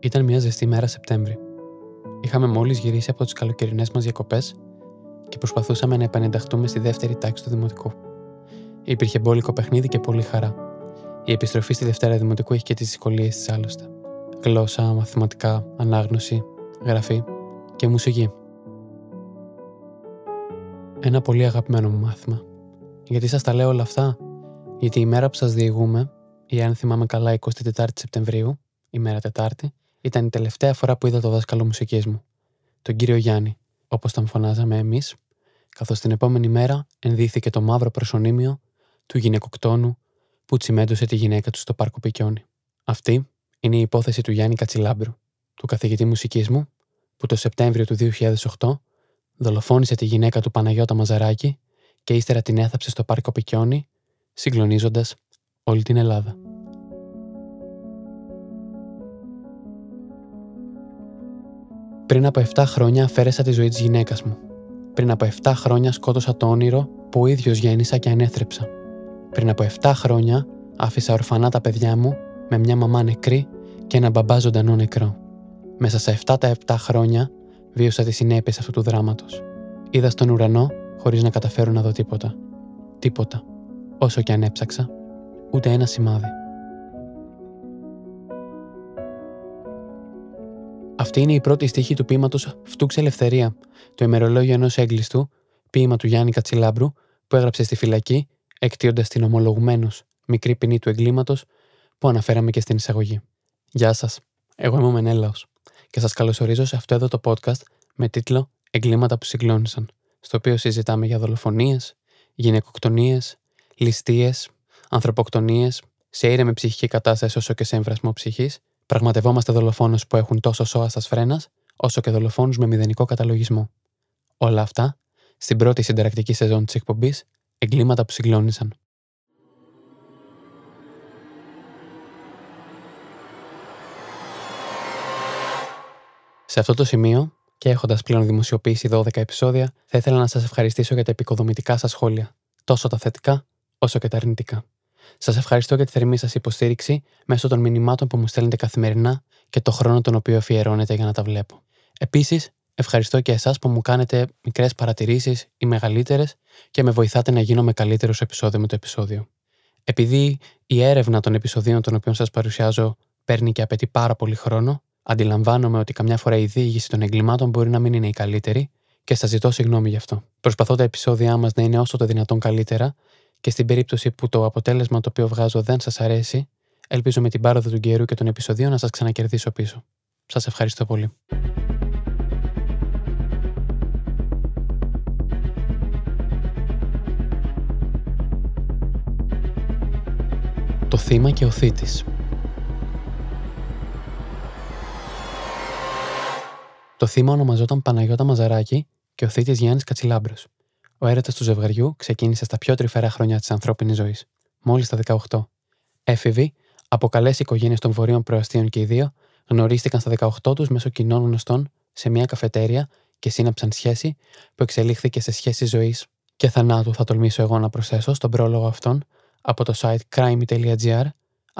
Ήταν μια ζεστή μέρα Σεπτέμβρη. Είχαμε μόλις γυρίσει από τις καλοκαιρινές μας διακοπές και προσπαθούσαμε να επανενταχθούμε στη δεύτερη τάξη του Δημοτικού. Υπήρχε μπόλικο παιχνίδι και πολύ χαρά. Η επιστροφή στη Δευτέρα Δημοτικού έχει και τις δυσκολίες της άλλωστε. Γλώσσα, μαθηματικά, ανάγνωση, γραφή και μουσική. Ένα πολύ αγαπημένο μου μάθημα. Γιατί σας τα λέω όλα αυτά, γιατί η μέρα που σας διηγούμε, ή αν θυμάμαι καλά 24 Σεπτεμβρίου, η μέρα Τετάρτη, ήταν η τελευταία φορά που είδα το δάσκαλο μουσικής μου, τον κύριο Γιάννη, όπως τον φωνάζαμε εμείς, καθώς την επόμενη μέρα ενδύθηκε το μαύρο προσωνύμιο του γυναικοκτόνου που τσιμέντωσε τη γυναίκα του στο πάρκο Πικιόνι. Αυτή είναι η υπόθεση του Γιάννη Κατσιλάμπρου, του καθηγητή μουσικής μου, που το Σεπτέμβριο του 2008 δολοφόνησε τη γυναίκα του Παναγιώτα Μαζαράκη και ύστερα την έθαψε στο πάρκο Πικιόνι, συγκλονίζοντας όλη την Ελλάδα. Πριν από 7 χρόνια αφαίρεσα τη ζωή της γυναίκας μου. Πριν από 7 χρόνια σκότωσα το όνειρο που ο ίδιος γέννησα και ανέθρεψα. Πριν από 7 χρόνια άφησα ορφανά τα παιδιά μου με μια μαμά νεκρή και ένα μπαμπά ζωντανό νεκρό. Μέσα σε 7 τα 7 χρόνια βίωσα τις συνέπειες αυτού του δράματος. Είδα στον ουρανό χωρίς να καταφέρω να δω τίποτα. Τίποτα. Όσο και αν έψαξα, ούτε ένα σημάδι. Αυτή είναι η πρώτη στίχη του ποίηματος Φτούξ Ελευθερία, το ημερολόγιο ενός έγκλειστου, ποίημα του Γιάννη Κατσιλάμπρου, που έγραψε στη φυλακή, εκτείοντα την ομολογουμένως μικρή ποινή του εγκλήματος που αναφέραμε και στην εισαγωγή. Γεια σας, εγώ είμαι ο Μενέλαος και σας καλωσορίζω σε αυτό εδώ το podcast με τίτλο Εγκλήματα που συγκλώνησαν, στο οποίο συζητάμε για δολοφονίες, γυναικοκτονίες, ληστείες, ανθρωποκτονίες, σε ήρεμη ψυχική κατάσταση όσο και σε εμβρασμό ψυχής Πραγματευόμαστε δολοφόνους που έχουν τόσο σώα στα σφρένα, όσο και δολοφόνους με μηδενικό καταλογισμό. Όλα αυτά στην πρώτη συνταρακτική σεζόν της εκπομπής Εγκλήματα που συγκλώνησαν. Σε αυτό το σημείο, και έχοντας πλέον δημοσιοποιήσει 12 επεισόδια, θα ήθελα να σας ευχαριστήσω για τα επικοδομητικά σας σχόλια, τόσο τα θετικά όσο και τα αρνητικά. Σας ευχαριστώ για τη θερμή σας υποστήριξη μέσω των μηνυμάτων που μου στέλνετε καθημερινά και το χρόνο τον οποίο αφιερώνετε για να τα βλέπω. Επίσης, ευχαριστώ και εσάς που μου κάνετε μικρές παρατηρήσεις ή μεγαλύτερες και με βοηθάτε να γίνομαι καλύτερος επεισόδιο με το επεισόδιο. Επειδή η έρευνα των επεισοδίων των οποίων σας παρουσιάζω παίρνει και απαιτεί πάρα πολύ χρόνο, αντιλαμβάνομαι ότι καμιά φορά η διήγηση των εγκλημάτων μπορεί να μην είναι η καλύτερη και σας ζητώ συγγνώμη γι' αυτό. Προσπαθώ τα επεισόδια μας να είναι όσο το δυνατόν καλύτερα και στην περίπτωση που το αποτέλεσμα το οποίο βγάζω δεν σας αρέσει, ελπίζω με την πάροδο του καιρού και των επεισοδίων να σας ξανακερδίσω πίσω. Σας ευχαριστώ πολύ. Το θύμα και ο θήτης Το θύμα ονομαζόταν Παναγιώτα Μαζαράκη και ο θήτης Γιάννης Κατσιλάμπρος. Ο έρωτα του ζευγαριού ξεκίνησε στα πιο τρυφερά χρόνια της ανθρώπινης ζωής, μόλις στα 18. Έφηβοι, από καλέ οικογένειες των βορείων προαστίων και οι δύο, γνωρίστηκαν στα 18 τους μέσω κοινών γνωστών σε μια καφετέρια και σύναψαν σχέση που εξελίχθηκε σε σχέση ζωής και θανάτου, θα τολμήσω εγώ να προσθέσω στον πρόλογο αυτόν από το site crime.gr,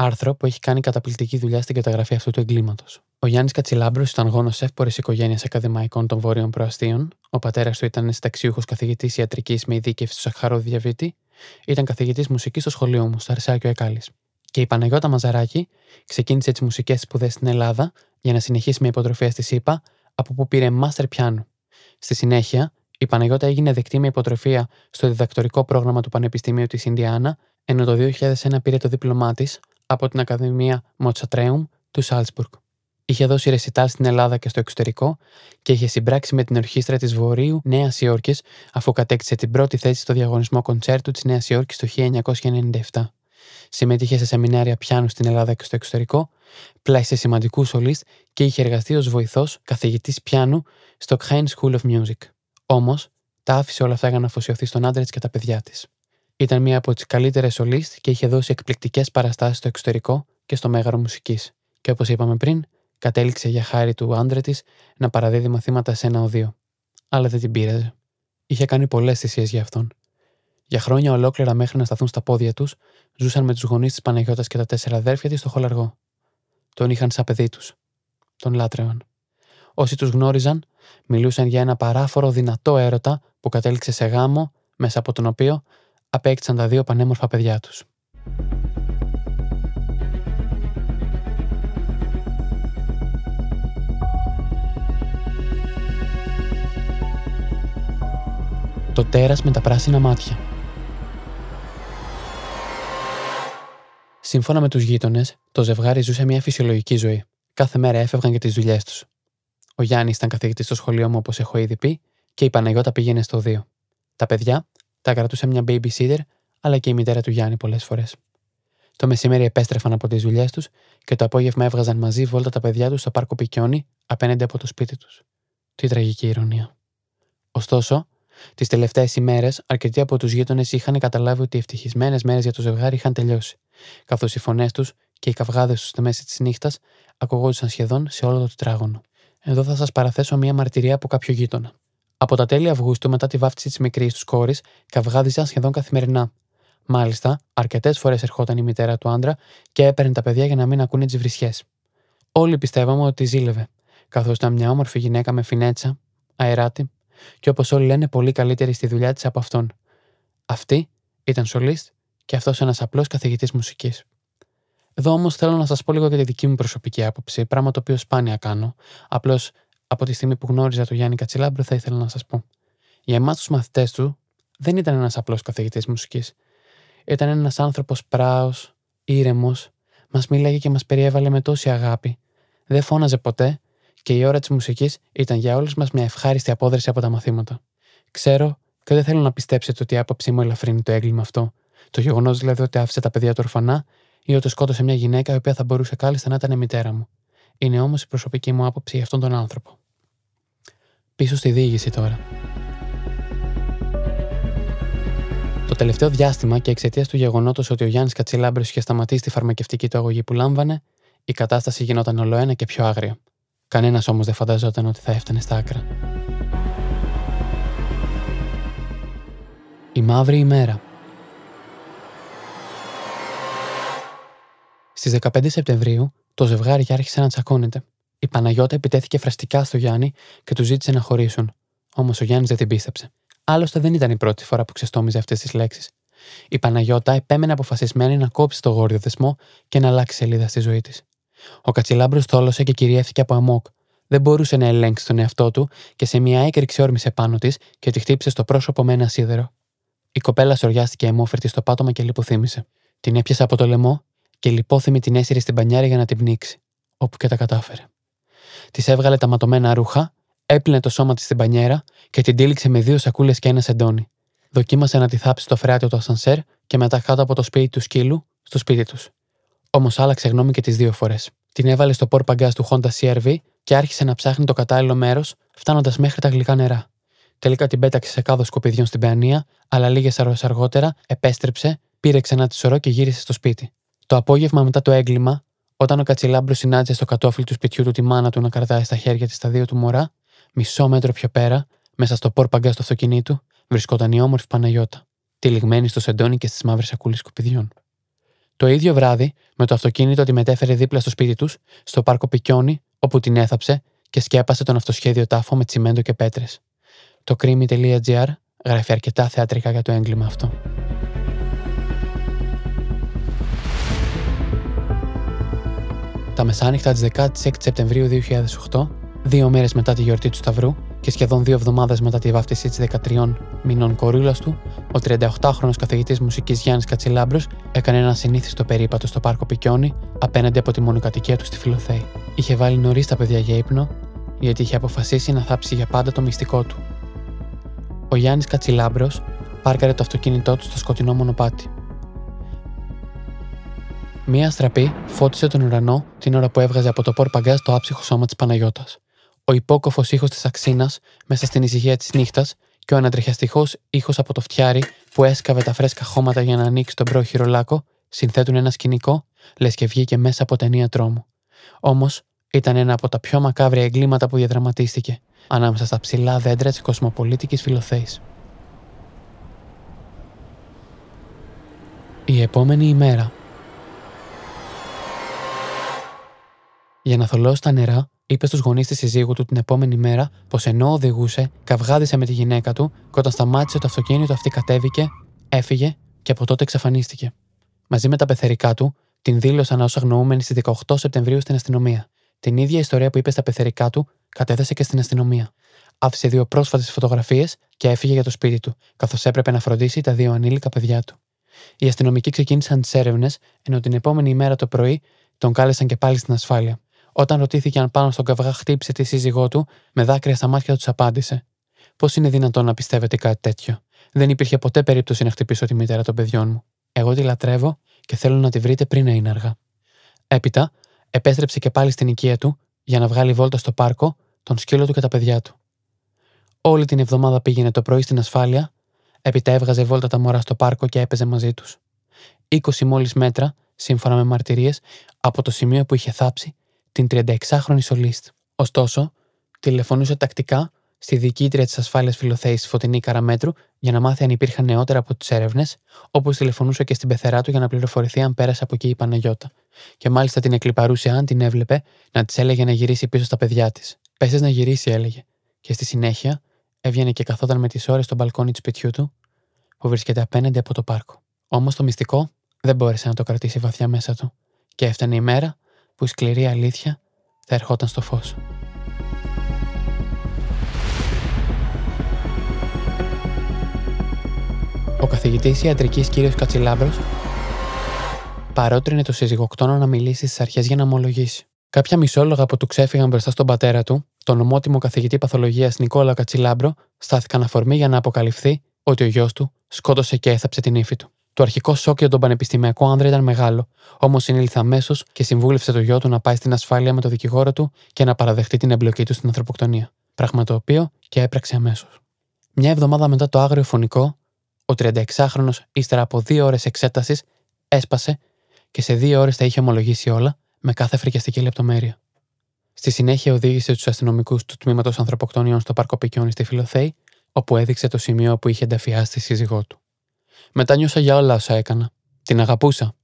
άρθρο που έχει κάνει καταπληκτική δουλειά στην καταγραφή αυτού του εγκλήματος. Ο Γιάννης Κατσιλάμπρος ήταν γόνος εύπορης οικογένειας ακαδημαϊκών των Βόρειων Προαστίων. Ο πατέρας του ήταν συνταξιούχος καθηγητής ιατρικής με ειδίκευση στο Σαχαρό Διαβήτη. Ήταν καθηγητής μουσικής στο σχολείο μου, στο Αρσάκιο Εκάλης. Και η Παναγιώτα Μαζαράκη ξεκίνησε τις μουσικές σπουδές στην Ελλάδα για να συνεχίσει με υποτροφία στη ΣΥΠΑ, από που πήρε μάστερ πιάνου. Στη συνέχεια, η Παναγιώτα έγινε δεκτή με υποτροφία στο διδακτορικό πρόγραμμα του Πανεπιστημίου της Ινδιάνα, ενώ το 2001 πήρε το δίπλωμά της από την Ακαδημία Μοτσατρέουμ του Σάλτσμπουργκ. Είχε δώσει ρεσιτάλ στην Ελλάδα και στο εξωτερικό και είχε συμπράξει με την ορχήστρα της Βορείου Νέας Υόρκης αφού κατέκτησε την πρώτη θέση στο διαγωνισμό κοντσέρτου της Νέας Υόρκης το 1997. Συμμετείχε σε σεμινάρια πιάνου στην Ελλάδα και στο εξωτερικό, πλάισε σημαντικού σολίστ και είχε εργαστεί ως βοηθός καθηγητής πιάνου στο Khain School of Music. Όμως, τα άφησε όλα αυτά για να αφοσιωθεί στον άντρα της και τα παιδιά της. Ήταν μία από τις καλύτερες σολίστ και είχε δώσει εκπληκτικές παραστάσεις στο εξωτερικό και στο μέγαρο μουσικής. Και όπως είπαμε πριν, κατέληξε για χάρη του άντρα της να παραδίδει μαθήματα σε ένα οδείο. Αλλά δεν την πείραζε. Είχε κάνει πολλές θυσίες για αυτόν. Για χρόνια ολόκληρα μέχρι να σταθούν στα πόδια τους, ζούσαν με τους γονείς της Παναγιώτας και τα τέσσερα αδέρφια της στο χολαργό. Τον είχαν σαν παιδί τους. τον λάτρεαν. Όσοι τους γνώριζαν, μιλούσαν για ένα παράφορο δυνατό έρωτα που κατέληξε σε γάμο, μέσα από τον οποίο απέκτησαν τα δύο πανέμορφα παιδιά τους. Το τέρας με τα πράσινα μάτια. Σύμφωνα με τους γείτονες, το ζευγάρι ζούσε μια φυσιολογική ζωή. Κάθε μέρα έφευγαν για τις δουλειές τους. Ο Γιάννης ήταν καθηγητής στο σχολείο μου, όπως έχω ήδη πει, και η Παναγιώτα πήγαινε στο 2. Τα παιδιά τα κρατούσε μια babysitter, αλλά και η μητέρα του Γιάννη πολλές φορές. Το μεσημέρι επέστρεφαν από τις δουλειές τους και το απόγευμα έβγαζαν μαζί βόλτα τα παιδιά τους στο πάρκο Πικιόνι απέναντι από το σπίτι τους. Τι τραγική ηρωνία. Ωστόσο, τις τελευταίες ημέρες, αρκετοί από τους γείτονες είχαν καταλάβει ότι οι ευτυχισμένες μέρες για το ζευγάρι είχαν τελειώσει, καθώς οι φωνές τους και οι καυγάδες τους στη μέση της νύχτας ακουγόντουσαν σχεδόν σε όλο το τετράγωνο. Εδώ θα σας παραθέσω μία μαρτυρία από κάποιο γείτονα. Από τα τέλη Αυγούστου, μετά τη βάφτιση της μικρής του κόρης, καυγάδιζαν σχεδόν καθημερινά. Μάλιστα, αρκετές φορές ερχόταν η μητέρα του άντρα και έπαιρνε τα παιδιά για να μην ακούνε τις βρισιέ. Όλοι πιστεύαμε ότι ζήλευε, καθώς ήταν μια όμορφη γυναίκα με φινέτσα, αεράτη και όπως όλοι λένε, πολύ καλύτερη στη δουλειά της από αυτόν. Αυτή ήταν σολίστ και αυτός ένας απλός καθηγητής μουσικής. Εδώ όμως θέλω να σας πω λίγο για τη δική μου προσωπική άποψη, πράγμα το οποίο σπάνια κάνω. Απλώς από τη στιγμή που γνώριζα τον Γιάννη Κατσιλάμπρο, θα ήθελα να σας πω. Για εμάς τους μαθητές του, δεν ήταν ένας απλός καθηγητής μουσικής. Ήταν ένας άνθρωπος πράος, ήρεμος, μας μίλαγε και μας περιέβαλε με τόση αγάπη. Δεν φώναζε ποτέ και η ώρα της μουσικής ήταν για όλους μας μια ευχάριστη απόδραση από τα μαθήματα. Ξέρω και δεν θέλω να πιστέψετε ότι η άποψή μου ελαφρύνει το έγκλημα αυτό. Το γεγονός δηλαδή ότι άφησε τα παιδιά του ορφανά ή ότι σκότωσε μια γυναίκα η οποία θα μπορούσε κάλλιστα να ήταν η μητέρα μου. Είναι όμως η προσωπική μου άποψη για αυτόν τον άνθρωπο. Πίσω στη διήγηση τώρα. Το τελευταίο διάστημα και εξαιτίας του γεγονότος ότι ο Γιάννης Κατσιλάμπρο είχε σταματήσει τη φαρμακευτική του αγωγή που λάμβανε, η κατάσταση γινόταν ολοένα και πιο άγρια. Κανένας όμως δεν φανταζόταν ότι θα έφτανε στα άκρα. Η μαύρη ημέρα. Στις 15 Σεπτεμβρίου, το ζευγάρι άρχισε να τσακώνεται. Η Παναγιώτα επιτέθηκε φραστικά στο Γιάννη και του ζήτησε να χωρίσουν. Όμως ο Γιάννης δεν την πίστεψε. Άλλωστε δεν ήταν η πρώτη φορά που ξεστόμιζε αυτές τις λέξεις. Η Παναγιώτα επέμενε αποφασισμένη να κόψει το γόριο δεσμό και να αλλάξει σελίδα στη ζωή της. Ο Κατσιλάμπρος θόλωσε και κυριεύτηκε από αμόκ. Δεν μπορούσε να ελέγξει τον εαυτό του και σε μια έκρηξη όρμησε πάνω της και τη χτύπησε στο πρόσωπο με ένα σίδερο. Η κοπέλα σοριάστηκε αιμόφερτη στο πάτωμα και λιποθύμησε. Την έπιασε από το λαιμό και λιπόθυμη την έσυρε στην πανιάρη για να την πνίξει, όπου και τα κατάφερε. Της έβγαλε τα ματωμένα ρούχα, έπλυνε το σώμα της στην πανιέρα και την τύλιξε με δύο σακούλες και ένα σεντόνι. Δοκίμασε να τη θάψει στο φρέατιο του ασανσέρ και μετά κάτω από το σπίτι του σκύλου στο σπίτι τους. Όμως άλλαξε γνώμη και τις δύο φορές. Την έβαλε στο πόρ παγκάς του Honda CRV και άρχισε να ψάχνει το κατάλληλο μέρος, φτάνοντας μέχρι τα γλυκά νερά. Τελικά την πέταξε σε κάδο σκοπιδιών στην πεανία, αλλά λίγες ώρες αργότερα επέστρεψε, πήρε ξανά τη σωρό και γύρισε στο σπίτι. Το απόγευμα μετά το έγκλημα, όταν ο Κατσιλάμπρος συνάντησε στο κατόφλι του σπιτιού του τη μάνα του να κρατάει στα χέρια της τα δύο του μωρά, μισό μέτρο πιο πέρα, μέσα στο πόρ παγκά του αυτοκινήτου, βρισκόταν η όμορφη Παναγιώτα, τυλιγμένη στο σεντόνι και στις μαύρες σακούλες σκουπιδιών. Το ίδιο βράδυ, με το αυτοκίνητο τη μετέφερε δίπλα στο σπίτι τους, στο πάρκο Πικιόνι, όπου την έθαψε και σκέπασε τον αυτοσχέδιο τάφο με τσιμέντο και πέτρες. Το creamy.gr γράφει αρκετά θεατρικά για το έγκλημα αυτό. Τα μεσάνυχτα της 16 Σεπτεμβρίου 2008, δύο μέρες μετά τη γιορτή του Σταυρού και σχεδόν δύο εβδομάδες μετά τη βάφτισή της 13 μηνών κορούλας του, ο 38χρονο καθηγητής μουσικής Γιάννης Κατσιλάμπρος έκανε ένα συνήθιστο περίπατο στο πάρκο Πικιόνι απέναντι από τη μονοκατοικία του στη Φιλοθέη. Είχε βάλει νωρίς τα παιδιά για ύπνο, γιατί είχε αποφασίσει να θάψει για πάντα το μυστικό του. Ο Γιάννης Κατσιλάμπρος πάρκαρε το αυτοκίνητό του στο σκοτεινό μονοπάτι. Μία στραπή φώτισε τον ουρανό την ώρα που έβγαζε από το πόρ παγκάζ το άψυχο σώμα της Παναγιώτας. Ο υπόκοφος ήχος της αξίνας μέσα στην ησυχία της νύχτας και ο ανατριχιαστικός ήχος από το φτιάρι που έσκαβε τα φρέσκα χώματα για να ανοίξει τον πρόχειρο λάκκο συνθέτουν ένα σκηνικό, λες και βγήκε μέσα από ταινία τρόμου. Όμως ήταν ένα από τα πιο μακάβρια εγκλήματα που διαδραματίστηκε ανάμεσα στα ψηλά δέντρα της κοσμοπολίτικης φιλοθέης. Η επόμενη ημέρα Για να θολώσει τα νερά, είπε στους γονείς της συζύγου του την επόμενη μέρα πως ενώ οδηγούσε, καυγάδισε με τη γυναίκα του και όταν σταμάτησε το αυτοκίνητο αυτή κατέβηκε, έφυγε και από τότε εξαφανίστηκε. Μαζί με τα πεθερικά του, την δήλωσαν ως αγνοούμενη στις 18 Σεπτεμβρίου στην αστυνομία. Την ίδια ιστορία που είπε στα πεθερικά του, κατέθεσε και στην αστυνομία. Άφησε δύο πρόσφατες φωτογραφίες και έφυγε για το σπίτι του, καθώς έπρεπε να φροντίσει τα δύο ανήλικα παιδιά του. Οι αστυνομικοί ξεκίνησαν τις έρευνες, ενώ την επόμενη μέρα το πρωί τον κάλεσαν και πάλι στην ασφάλεια. Όταν ρωτήθηκε αν πάνω στον καυγά χτύπησε τη σύζυγό του, με δάκρυα στα μάτια τους απάντησε: Πώς είναι δυνατόν να πιστεύετε κάτι τέτοιο; Δεν υπήρχε ποτέ περίπτωση να χτυπήσω τη μητέρα των παιδιών μου. Εγώ τη λατρεύω και θέλω να τη βρείτε πριν να είναι αργά. Έπειτα, επέστρεψε και πάλι στην οικία του για να βγάλει βόλτα στο πάρκο, τον σκύλο του και τα παιδιά του. Όλη την εβδομάδα πήγαινε το πρωί στην ασφάλεια, έπειτα έβγαζε βόλτα τα μωρά στο πάρκο και έπαιζε μαζί τους. 20 μόλις μέτρα, σύμφωνα με μαρτυρίες, από το σημείο που είχε θάψει την 36χρονη Σολίστ. Ωστόσο, τηλεφωνούσε τακτικά στη διοικήτρια της ασφάλειας φιλοθέης Φωτεινή Καραμέτρου για να μάθει αν υπήρχαν νεότερα από τις έρευνες, όπως τηλεφωνούσε και στην πεθερά του για να πληροφορηθεί αν πέρασε από εκεί η Παναγιώτα. Και μάλιστα την εκλυπαρούσε αν την έβλεπε να της έλεγε να γυρίσει πίσω στα παιδιά της. Πέσε να γυρίσει, έλεγε. Και στη συνέχεια έβγαινε και καθόταν με τις ώρες στο μπαλκόνι του σπιτιού του, που βρίσκεται απέναντι από το πάρκο. Όμως το μυστικό δεν μπόρεσε να το κρατήσει βαθιά μέσα του. Και έφτανε η μέρα που η σκληρή αλήθεια θα ερχόταν στο φως. Ο καθηγητής ιατρικής κ. Κατσιλάμπρο παρότρινε το σύζυγοκτόνο να μιλήσει στις αρχές για να ομολογήσει. Κάποια μισόλογα που του ξέφυγαν μπροστά στον πατέρα του, τον ομότιμο καθηγητή παθολογίας Νικόλα Κατσιλάμπρο, στάθηκαν αφορμή για να αποκαλυφθεί ότι ο γιος του σκότωσε και έθαψε την ύφη του. Το αρχικό σοκ για τον πανεπιστημιακό άνδρα ήταν μεγάλο, όμως συνήλθε αμέσως και συμβούλευσε το γιο του να πάει στην ασφάλεια με το δικηγόρο του και να παραδεχτεί την εμπλοκή του στην ανθρωποκτονία. Πράγμα το οποίο και έπραξε αμέσως. Μια εβδομάδα μετά το άγριο φωνικό, ο 36χρονο, ύστερα από δύο ώρες εξέτασης, έσπασε και σε δύο ώρες τα είχε ομολογήσει όλα, με κάθε φρικιαστική λεπτομέρεια. Στη συνέχεια οδήγησε τους αστυνομικούς του τμήματος ανθρωποκτονιών στο πάρκο Πικιόνι στη Φιλοθέη, όπου έδειξε το σημείο που είχε ενταφιάσει τη σύζυγό του. Μετά νιώσα για όλα όσα έκανα. Την αγαπούσα.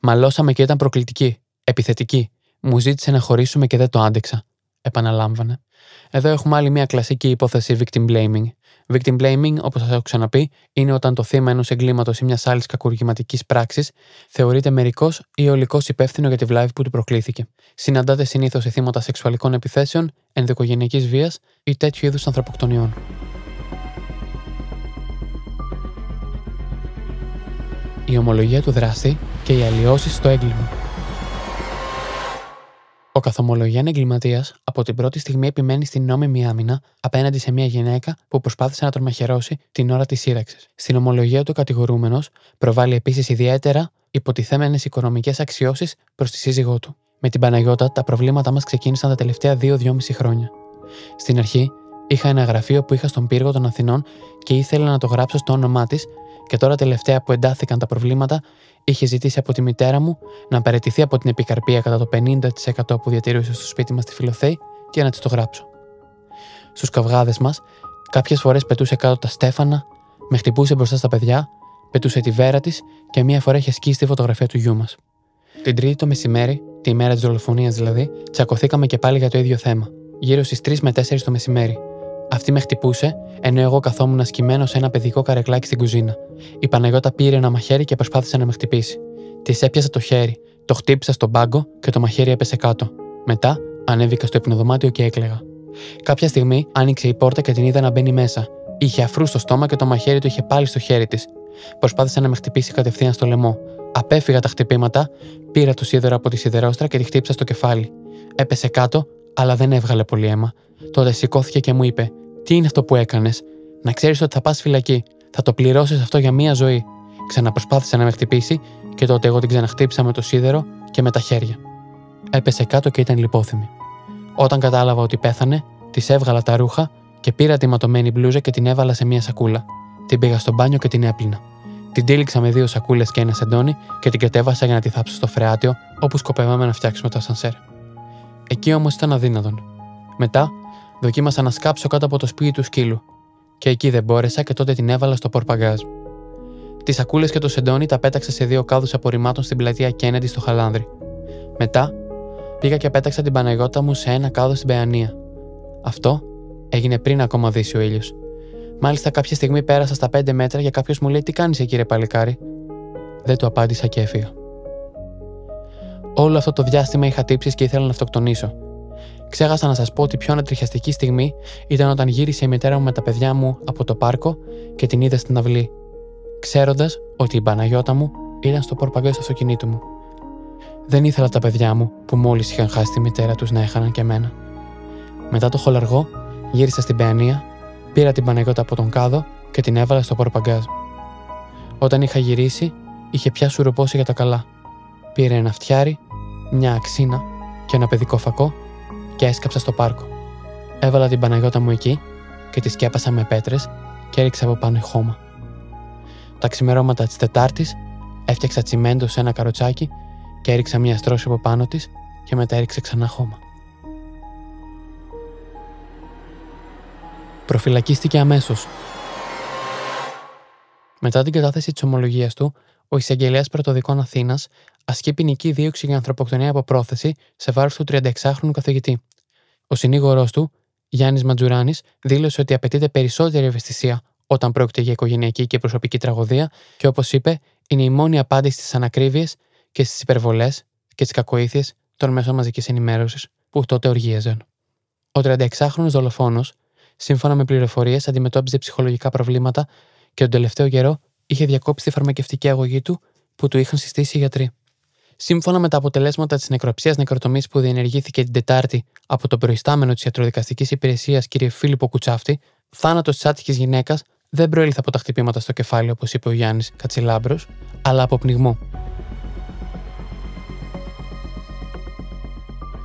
Μαλώσαμε και ήταν προκλητική, επιθετική. Μου ζήτησε να χωρίσουμε και δεν το άντεξα. Επαναλάμβανε. Εδώ έχουμε άλλη μια κλασική υπόθεση victim blaming. Victim blaming, όπως σας έχω ξαναπεί, είναι όταν το θύμα ενός εγκλήματος ή μιας άλλης κακουργηματικής πράξης θεωρείται μερικός ή ολικός υπεύθυνο για τη βλάβη που του προκλήθηκε. Συναντάται συνήθως σε θύματα σεξουαλικών επιθέσεων, ενδοικογενειακής βίας ή τέτοιου είδους ανθρωποκτονιών. Η ομολογία του δράστη και οι αλλοιώσεις στο έγκλημα. Ο καθομολογιάν εγκληματίας από την πρώτη στιγμή επιμένει στην νόμιμη άμυνα απέναντι σε μια γυναίκα που προσπάθησε να τον μαχαιρώσει την ώρα της σύραξης. Στην ομολογία του κατηγορούμενος προβάλλει επίσης ιδιαίτερα υποτιθέμενες οικονομικές αξιώσεις προς τη σύζυγό του. Με την Παναγιώτα, τα προβλήματά μας ξεκίνησαν τα τελευταία 2-2,5 χρόνια. Στην αρχή, είχα ένα γραφείο που είχα στον πύργο των Αθηνών και ήθελα να το γράψω στο όνομά της και τώρα τελευταία που εντάθηκαν τα προβλήματα, είχε ζητήσει από τη μητέρα μου να παραιτηθεί από την επικαρπία κατά το 50% που διατηρούσε στο σπίτι μας στη Φιλοθέη και να της το γράψω. Στους καυγάδες μας, κάποιες φορές πετούσε κάτω τα στέφανα, με χτυπούσε μπροστά στα παιδιά, πετούσε τη βέρα της και μία φορά είχε σκίσει τη φωτογραφία του γιού μας. Την Τρίτη το μεσημέρι, τη μέρα της δολοφονίας δηλαδή, τσακωθήκαμε και πάλι για το ίδιο θέμα. Γύρω στις 3 με 4 το μεσημέρι, αυτή με χτυπούσε, ενώ εγώ καθόμουν σκυμμένο σε ένα παιδικό καρεκλάκι στην κουζίνα. Η Παναγιώτα πήρε ένα μαχαίρι και προσπάθησε να με χτυπήσει. Τη έπιασα το χέρι, το χτύπησα στον πάγκο και το μαχαίρι έπεσε κάτω. Μετά ανέβηκα στο υπνοδωμάτιο και έκλαιγα. Κάποια στιγμή άνοιξε η πόρτα και την είδα να μπαίνει μέσα. Είχε αφρού στο στόμα και το μαχαίρι του είχε πάλι στο χέρι της. Προσπάθησε να με χτυπήσει κατευθείαν στο λαιμό. Απέφυγα τα χτυπήματα, πήρα το σίδερο από τη σιδερόστρα και τη χτύπησα στο κεφάλι. Έπεσε κάτω, αλλά δεν έβγαλε πολύ αίμα. Τότε σηκώθηκε και μου είπε: Τι είναι αυτό που έκανες, Να ξέρεις ότι θα πας φυλακή. Θα το πληρώσεις αυτό για μία ζωή. Ξαναπροσπάθησε να με χτυπήσει και τότε εγώ την ξαναχτύπησα με το σίδερο και με τα χέρια. Έπεσε κάτω και ήταν λιπόθυμη. Όταν κατάλαβα ότι πέθανε, της έβγαλα τα ρούχα και πήρα τη ματωμένη μπλούζα και την έβαλα σε μία σακούλα. Την πήγα στο μπάνιο και την έπλυνα. Την τύλιξα με δύο σακούλες και ένα σεντόνι και την κατέβασα για να τη θάψω στο φρεάτιο όπου σκοπεύαμε να φτιάξουμε το ασανσέρ. Εκεί όμως ήταν αδύνατον. Μετά δοκίμασα να σκάψω κάτω από το σπίτι του σκύλου. Και εκεί δεν μπόρεσα και τότε την έβαλα στο πορπαγκάζ. Τις σακούλες και το σεντόνι τα πέταξα σε δύο κάδους απορριμμάτων στην πλατεία Κέννεντι στο Χαλάνδρι. Μετά πήγα και πέταξα την Παναγιώτα μου σε ένα κάδο στην Παιανία. Αυτό έγινε πριν ακόμα δύσει ο ήλιος. Μάλιστα, κάποια στιγμή πέρασα στα 5 μέτρα και κάποιος μου λέει: Τι κάνεις εκεί, ρε παλικάρι; Δεν του απάντησα και έφυγα. Όλο αυτό το διάστημα είχα τύψεις και ήθελα να αυτοκτονήσω. Ξέχασα να σας πω ότι πιο ανατριχιαστική στιγμή ήταν όταν γύρισε η μητέρα μου με τα παιδιά μου από το πάρκο και την είδε στην αυλή, ξέροντας ότι η Παναγιώτα μου ήταν στο πορπαγκέ του αυτοκινήτου μου. Δεν ήθελα τα παιδιά μου, που μόλις είχαν χάσει τη μητέρα τους, να έχαναν και εμένα. Μετά το χολαργό, γύρισα στην Παιανία, πήρα την Παναγιώτα από τον κάδο και την έβαλα στο πορπαγκάζ. Όταν είχα γυρίσει, είχε πια σουρουπώσει για τα καλά. Πήρε ένα φτιάρι, μια αξίνα και ένα παιδικό φακό και έσκαψα στο πάρκο. Έβαλα την Παναγιώτα μου εκεί και τη σκέπασα με πέτρες και έριξα από πάνω χώμα. Τα ξημερώματα της Τετάρτης έφτιαξα τσιμέντο σε ένα καροτσάκι και έριξα μια στρώση από πάνω της και μετά έριξε ξανά χώμα. Προφυλακίστηκε αμέσως. Μετά την κατάθεση της ομολογίας του, ο εισαγγελέας Πρωτοδικών Αθήνας ασκεί ποινική δίωξη για ανθρωποκτονία από πρόθεση σε βάρος του 36χρονου καθηγητή. Ο συνήγορός του, Γιάννης Ματζουράνης, δήλωσε ότι απαιτείται περισσότερη ευαισθησία όταν πρόκειται για οικογενειακή και προσωπική τραγωδία και όπως είπε, είναι η μόνη απάντηση στις ανακρίβειες και στις υπερβολές και τις κακοήθειες των μέσων μαζικής ενημέρωσης που τότε οργίαζαν. Ο 36χρονο δολοφόνος, σύμφωνα με πληροφορίες, αντιμετώπιζε ψυχολογικά προβλήματα και τον τελευταίο καιρό είχε διακόψει τη φαρμακευτική αγωγή του που του είχαν συστήσει οι γιατροί. Σύμφωνα με τα αποτελέσματα της νεκροψίας νεκροτομής που διενεργήθηκε την Τετάρτη από τον προϊστάμενο της ιατροδικαστικής υπηρεσίας κ. Φίλιππο Κουτσάφτη, θάνατος της άτυχης γυναίκας δεν προήλθε από τα χτυπήματα στο κεφάλι, όπως είπε ο Γιάννης Κατσιλάμπρος, αλλά από πνιγμό.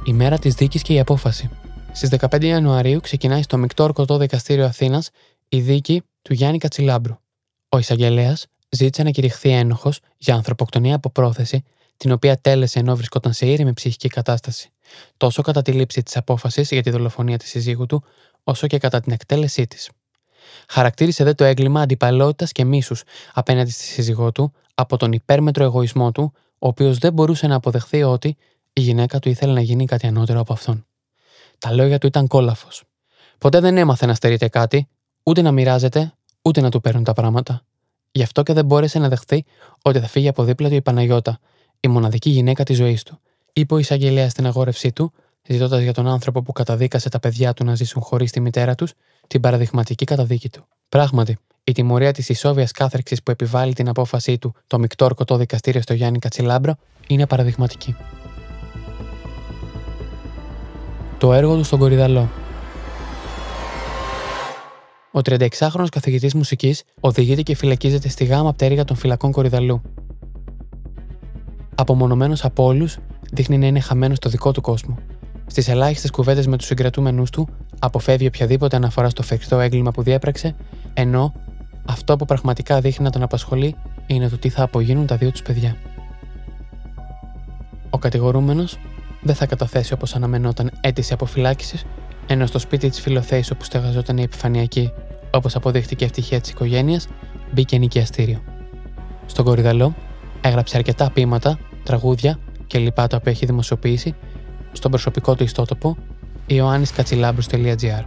Η μέρα της δίκης και η απόφαση. Στις 15 Ιανουαρίου ξεκινάει στο Μικτό Ορκωτό Δικαστήριο Αθήνας η δίκη του Γιάννη Κατσιλάμπρου. Ο εισαγγελέας ζήτησε να κηρυχθεί ένοχος για ανθρωποκτονία από πρόθεση, την οποία τέλεσε ενώ βρισκόταν σε ήρεμη ψυχική κατάσταση, τόσο κατά τη λήψη της απόφασης για τη δολοφονία της συζύγου του, όσο και κατά την εκτέλεσή της. Χαρακτήρισε δε το έγκλημα αντιπαλότητας και μίσους απέναντι στη σύζυγό του από τον υπέρμετρο εγωισμό του, ο οποίος δεν μπορούσε να αποδεχθεί ότι η γυναίκα του ήθελε να γίνει κάτι ανώτερο από αυτόν. Τα λόγια του ήταν κόλαφος. Ποτέ δεν έμαθε να στερείται κάτι, ούτε να μοιράζεται, ούτε να του παίρνουν τα πράγματα. Γι' αυτό και δεν μπόρεσε να δεχθεί ότι θα φύγει από δίπλα του η Παναγιώτα, η μοναδική γυναίκα της ζωής του, είπε ο εισαγγελέας στην αγόρευσή του, ζητώντας για τον άνθρωπο που καταδίκασε τα παιδιά του να ζήσουν χωρίς τη μητέρα τους την παραδειγματική καταδίκη του. Πράγματι, η τιμωρία της ισόβιας κάθερξη που επιβάλλει την απόφασή του το μεικτό ορκωτό δικαστήριο στο Γιάννη Κατσιλάμπρο είναι παραδειγματική. Το έργο του στον Κορυδαλό. Ο 36χρονο καθηγητής μουσικής οδηγείται και φυλακίζεται στη γάμα πτέρυγα των φυλακών Κορυδαλού. Απομονωμένος από όλους, δείχνει να είναι χαμένος στο δικό του κόσμο. Στις ελάχιστες κουβέντες με τους συγκρατούμενους του, αποφεύγει οποιαδήποτε αναφορά στο φρικτό έγκλημα που διέπραξε, ενώ αυτό που πραγματικά δείχνει να τον απασχολεί είναι το τι θα απογίνουν τα δύο τους παιδιά. Ο κατηγορούμενος δεν θα καταθέσει όπως αναμενόταν αίτηση αποφυλάκησης, ενώ στο σπίτι της Φιλοθέης όπου στεγαζόταν η επιφανειακή, όπως αποδείχτηκε ευτυχία της οικογένειας, μπήκε νοικιαστήριο. Στον Κορυδαλό έγραψε αρκετά ποίηματα, τραγούδια και λοιπά τα οποία έχει δημοσιοποιήσει στον προσωπικό του ιστότοπο ioanniskatsilabrus.gr.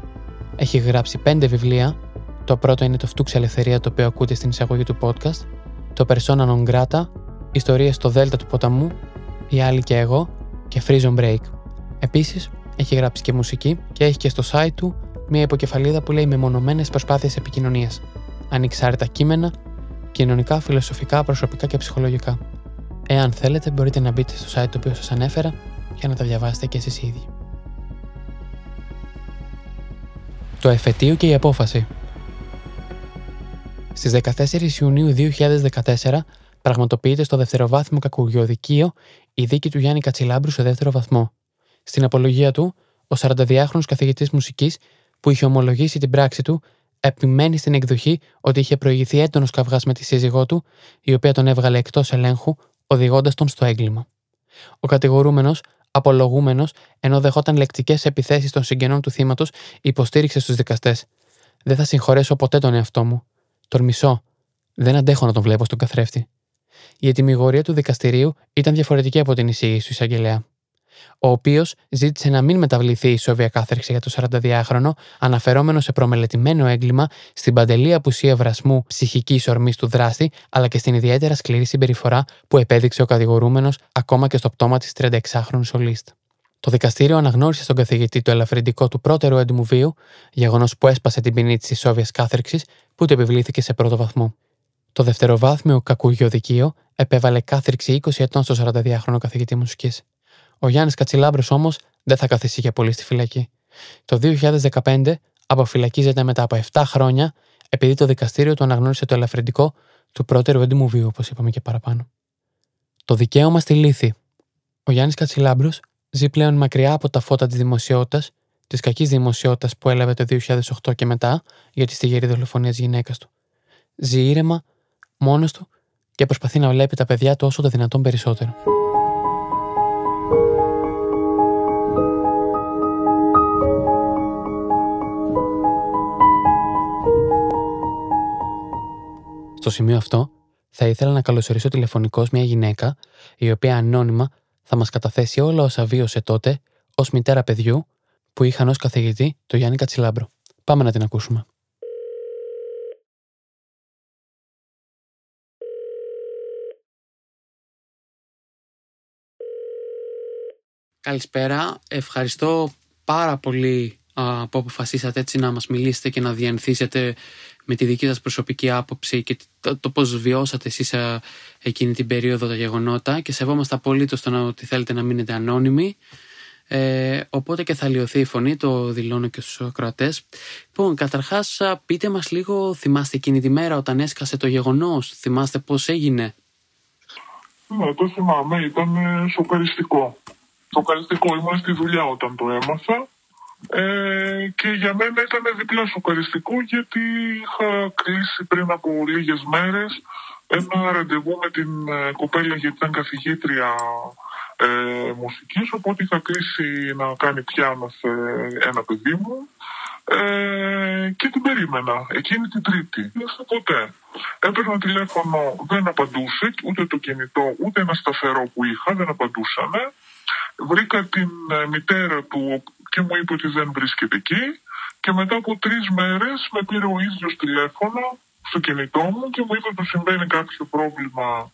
Έχει γράψει πέντε βιβλία. Το πρώτο είναι το Φτούξ Ελευθερία, το οποίο ακούτε στην εισαγωγή του podcast. Το Persona Non Grata, Ιστορίες στο Δέλτα του Ποταμού, Η Άλλη και Εγώ και Freezon Break. Επίσης, έχει γράψει και μουσική και έχει και στο site του μια υποκεφαλίδα που λέει Μεμονωμένες προσπάθειες επικοινωνίας. Ανεξάρτητα κείμενα, κοινωνικά, φιλοσοφικά, προσωπικά και ψυχολογικά. Εάν θέλετε, μπορείτε να μπείτε στο site το οποίο σας ανέφερα για να τα διαβάσετε και εσείς ίδιοι. Το εφετείο και η απόφαση Στις 14 Ιουνίου 2014 πραγματοποιείται στο δευτεροβάθμιο κακουργιοδικείο η δίκη του Γιάννη Κατσιλάμπρου σε δεύτερο βαθμό. Στην απολογία του, ο 42χρονο καθηγητής μουσικής που είχε ομολογήσει την πράξη του, επιμένει στην εκδοχή ότι είχε προηγηθεί έντονος καυγάς με τη σύζυγό του, η οποία τον έβγαλε εκτός ελέγχου, οδηγώντας τον στο έγκλημα. Ο κατηγορούμενος απολογούμενος, ενώ δεχόταν λεκτικές επιθέσεις των συγγενών του θύματος, υποστήριξε στους δικαστές. Δεν θα συγχωρέσω ποτέ τον εαυτό μου. Τον μισό. Δεν αντέχω να τον βλέπω στον καθρέφτη. Η ετοιμιγορία του δικαστηρίου ήταν διαφορετική από την εισήγηση του εισαγγελέα. Ο οποίος ζήτησε να μην μεταβληθεί η Σόβια κάθερξη για το 42χρονο, αναφερόμενο σε προμελετημένο έγκλημα, στην παντελή απουσία βρασμού ψυχικής ορμής του δράστη, αλλά και στην ιδιαίτερα σκληρή συμπεριφορά που επέδειξε ο κατηγορούμενος ακόμα και στο πτώμα της 36χρονη Ολίστ. Το δικαστήριο αναγνώρισε στον καθηγητή το ελαφρυντικό του πρώτερου έντιμου βίου, γεγονός που έσπασε την ποινή της ισόβιας κάθερξης που του επιβλήθηκε σε πρώτο βαθμό. Το δευτεροβάθμιο κακουγιοδικείο επέβαλε κάθριξη 20 ετών στο 42χρονο καθηγητή μουσική. Ο Γιάννης Κατσιλάμπρος όμως δεν θα καθίσει για πολύ στη φυλακή. Το 2015 αποφυλακίζεται μετά από 7 χρόνια επειδή το δικαστήριο του αναγνώρισε το ελαφρυντικό του πρώτερου έντιμου βίου, όπως είπαμε και παραπάνω. Το δικαίωμα στη λύθη. Ο Γιάννης Κατσιλάμπρος ζει πλέον μακριά από τα φώτα της δημοσιότητας, της κακής δημοσιότητας που έλαβε το 2008 και μετά για τη στιγερή δολοφονία της γυναίκας του. Ζει ήρεμα, μόνος του και προσπαθεί να βλέπει τα παιδιά του όσο το δυνατόν περισσότερο. Στο σημείο αυτό, θα ήθελα να καλωσορίσω τηλεφωνικώς μια γυναίκα, η οποία ανώνυμα θα μας καταθέσει όλα όσα βίωσε τότε ως μητέρα παιδιού που είχαν ως καθηγητή το Γιάννη Κατσιλάμπρο. Πάμε να την ακούσουμε. Καλησπέρα. Ευχαριστώ πάρα πολύ που αποφασίσατε έτσι να μας μιλήσετε και να διανθίσετε με τη δική σας προσωπική άποψη και το, το πώς βιώσατε εσείς εκείνη την περίοδο τα γεγονότα και σεβόμαστε απολύτως το ότι θέλετε να μείνετε ανώνυμοι. Ε, οπότε και θα λιωθεί η φωνή, το δηλώνω και στους κρατές. Λοιπόν, καταρχάς πείτε μας λίγο, θυμάστε εκείνη τη μέρα όταν έσκασε το γεγονός, θυμάστε πώς έγινε; Ναι, το θυμάμαι, ήταν σοκαριστικό. Σοκαριστικό, ήμουν στη δουλειά όταν το έμαθα ε, και για μένα ήταν διπλά σοκαριστικό γιατί είχα κλείσει πριν από λίγες μέρες ένα ραντεβού με την ε, κοπέλα γιατί ήταν καθηγήτρια ε, μουσικής οπότε είχα κλείσει να κάνει πιάνο σε ένα παιδί μου ε, και την περίμενα εκείνη την Τρίτη. Δεν ποτέ. Έπαιρνα τηλέφωνο, δεν απαντούσε ούτε το κινητό ούτε ένα σταθερό που είχα, δεν απαντούσαν. Βρήκα την ε, μητέρα του και μου είπε ότι δεν βρίσκεται εκεί και μετά από τρεις μέρες με πήρε ο ίδιος τηλέφωνο στο κινητό μου και μου είπε ότι συμβαίνει κάποιο πρόβλημα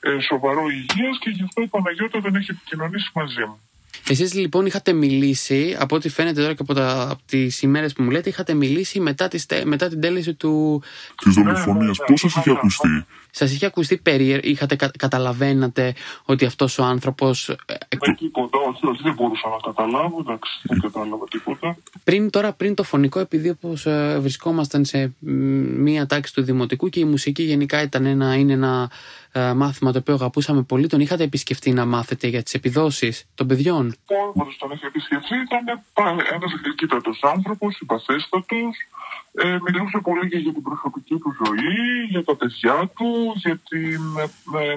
ε, σοβαρό υγείας και γι' αυτό η Παναγιώτα δεν έχει επικοινωνήσει μαζί μου. Εσείς λοιπόν είχατε μιλήσει, από ό,τι φαίνεται τώρα και από, τα, από τις ημέρες που μου λέτε, είχατε μιλήσει μετά, τις, μετά την τέλεση του... Της δολοφονίας. Πώς σας είχε ακουστεί; Σας είχε ακουστεί περίεργα, είχατε κα, καταλαβαίνατε ότι αυτός ο άνθρωπος... Ε, ναι, τίποτα, όχι, όχι, δεν μπορούσα να καταλάβω, εντάξει, δεν κατάλαβα τίποτα. Πριν τώρα, πριν το φωνικό, επειδή όπως ε, βρισκόμασταν σε μία τάξη του δημοτικού και η μουσική γενικά ήταν ένα, είναι ένα ε, μάθημα το οποίο αγαπούσαμε πολύ, τον είχατε επισκεφτεί να μάθετε για τις επιδόσεις των παιδιών; Πώς τον είχα επισκεφτεί, ήταν ένας γλυκύτατος άνθρωπος, συμπαθέστατος, ε, μιλούσε πολύ για την προσωπική του ζωή, για τα παιδιά του, για, την, ε,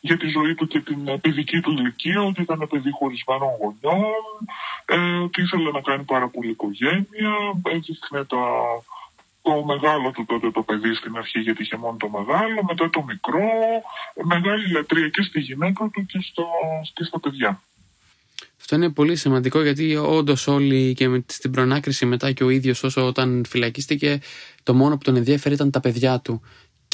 για τη ζωή του και την παιδική του ηλικία, ότι ήταν παιδί χωρισμένων γονιών, ε, ότι ήθελε να κάνει πάρα πολύ οικογένεια, έδειχνε τα, το μεγάλο του τότε το παιδί στην αρχή γιατί είχε μόνο το μεγάλο, μετά το μικρό, μεγάλη λατρεία και στη γυναίκα του και, στο, και στα παιδιά. Αυτό είναι πολύ σημαντικό γιατί όντως όλοι και με, στην προνάκριση μετά και ο ίδιος όσο όταν φυλακίστηκε, το μόνο που τον ενδιαφέρει ήταν τα παιδιά του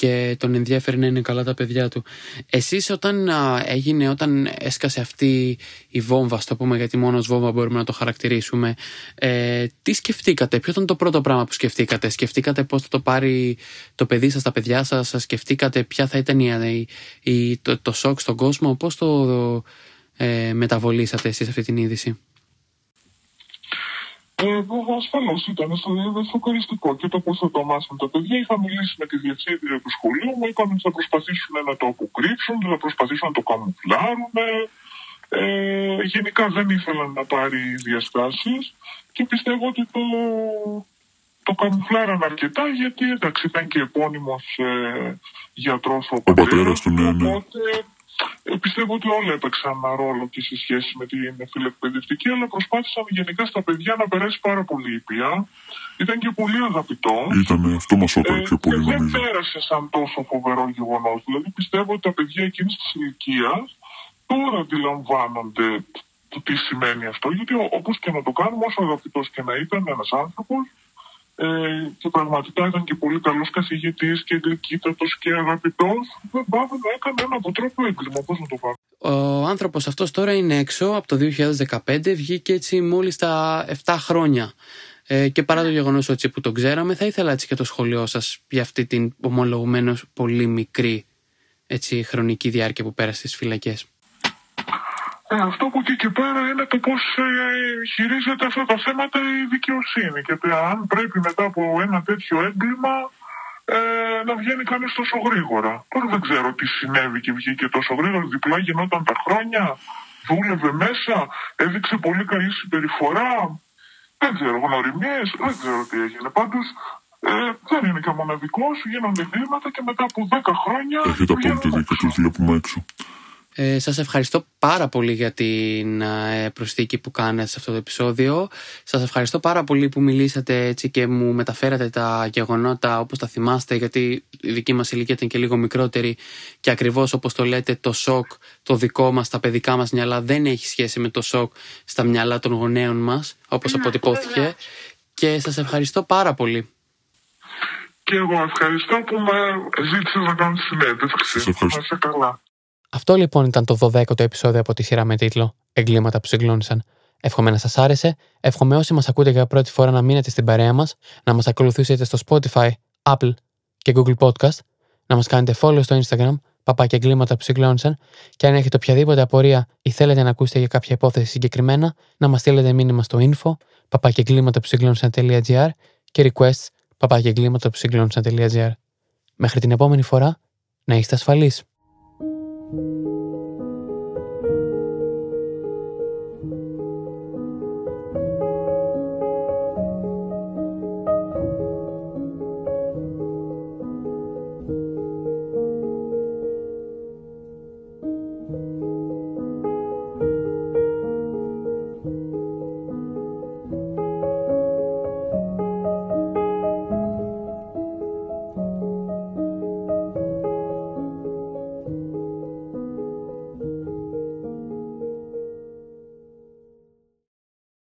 και τον ενδιαφέρει να είναι καλά τα παιδιά του. Εσείς όταν έγινε, όταν έσκασε αυτή η βόμβα, στο πούμε γιατί μόνος ως βόμβα μπορούμε να το χαρακτηρίσουμε, ε, τι σκεφτήκατε, ποιο ήταν το πρώτο πράγμα που σκεφτήκατε, σκεφτήκατε πώς θα το πάρει το παιδί σας, τα παιδιά σας, σκεφτήκατε ποια θα ήταν η, η, το, το σοκ στον κόσμο, πώς το ε, μεταβολήσατε εσείς αυτή την είδηση; Ε, Ασφαλώς ήταν σοκαριστικό και το πώ θα το μάθουν τα παιδιά. Είχα μιλήσει με τη διευθύντρια του σχολείου μου, είπαμε ότι θα προσπαθήσουν να το αποκρύψουν, θα προσπαθήσουν να το καμουφλάρουν. Ε, γενικά δεν ήθελαν να πάρει διαστάσεις και πιστεύω ότι το, το καμουφλάραν αρκετά γιατί εντάξει ήταν και επώνυμος ε, γιατρός ο, ο πατέρας του, ναι, ναι. Ε, πιστεύω ότι όλα έπαιξαν ένα ρόλο και σε σχέση με την φιλεκπαιδευτική, αλλά προσπάθησαν γενικά στα παιδιά να περάσει πάρα πολύ ήπια. Ήταν και πολύ αγαπητό. Ήταν αυτό μας έπαιρνε πιο πολύ, και Δεν πέρασε σαν τόσο φοβερό γεγονός. Δηλαδή πιστεύω ότι τα παιδιά εκείνης της ηλικίας τώρα αντιλαμβάνονται το τι σημαίνει αυτό. Γιατί όπως και να το κάνουμε, όσο αγαπητός και να ήταν ένας άνθρωπος, ε, και πραγματικά ήταν και πολύ καλός καθηγητής και γλυκύτατο και αγαπητός, δεν πάβει να έκανε ένα από τρόπο έγκλημα. Πώς να το κάνω. Ο άνθρωπος αυτός τώρα είναι έξω από το 2015, βγήκε έτσι μόλις τα 7 χρόνια. Ε, και παρά το γεγονός ότι που τον ξέραμε, θα ήθελα έτσι και το σχολείο σας για αυτή την ομολογουμένως πολύ μικρή έτσι, χρονική διάρκεια που πέρασε στις φυλακές. Ε, αυτό που εκεί και πέρα είναι το πώς ε, χειρίζεται αυτά τα θέματα η δικαιοσύνη. Και αν πρέπει μετά από ένα τέτοιο έγκλημα ε, να βγαίνει κανείς τόσο γρήγορα. Τώρα δεν ξέρω τι συνέβη και βγήκε τόσο γρήγορα. Διπλά γινόταν τα χρόνια, δούλευε μέσα, έδειξε πολύ καλή συμπεριφορά. Δεν ξέρω, γνωριμίες, δεν ξέρω τι έγινε. Πάντως ε, δεν είναι και μοναδικός, γίνονται εγκλήματα και μετά από 10 χρόνια. Έχετε απόλυτο δίκιο, τους βλέπουμε έξω. Ε, σας ευχαριστώ πάρα πολύ για την ε, προσθήκη που κάνετε σε αυτό το επεισόδιο. Σας ευχαριστώ πάρα πολύ που μιλήσατε έτσι και μου μεταφέρατε τα γεγονότα όπως τα θυμάστε γιατί η δική μας ηλικία ήταν και λίγο μικρότερη και ακριβώς όπως το λέτε το σοκ το δικό μας, τα παιδικά μας μυαλά δεν έχει σχέση με το σοκ στα μυαλά των γονέων μας όπως ναι, αποτυπώθηκε και σας ευχαριστώ πάρα πολύ. Και εγώ ευχαριστώ που με ζήτησες να κάνω συνέντευξη. Να καλά. Αυτό λοιπόν ήταν το 12ο επεισόδιο από τη σειρά με τίτλο Εγκλήματα που συγκλώνησαν. Εύχομαι να σας άρεσε. Εύχομαι όσοι μας ακούτε για πρώτη φορά να μείνετε στην παρέα μας, να μας ακολουθήσετε στο Spotify, Apple και Google Podcast, να μας κάνετε follow στο Instagram, παπάκια εγκλήματα που συγκλώνησαν, και αν έχετε οποιαδήποτε απορία ή θέλετε να ακούσετε για κάποια υπόθεση συγκεκριμένα, να μας στείλετε μήνυμα στο info, παπάκια εγκλήματα που συγκλώνησαν.gr και requests, παπάκια εγκλήματα που συγκλώνησαν.gr. Μέχρι την επόμενη φορά, να είστε ασφαλείς.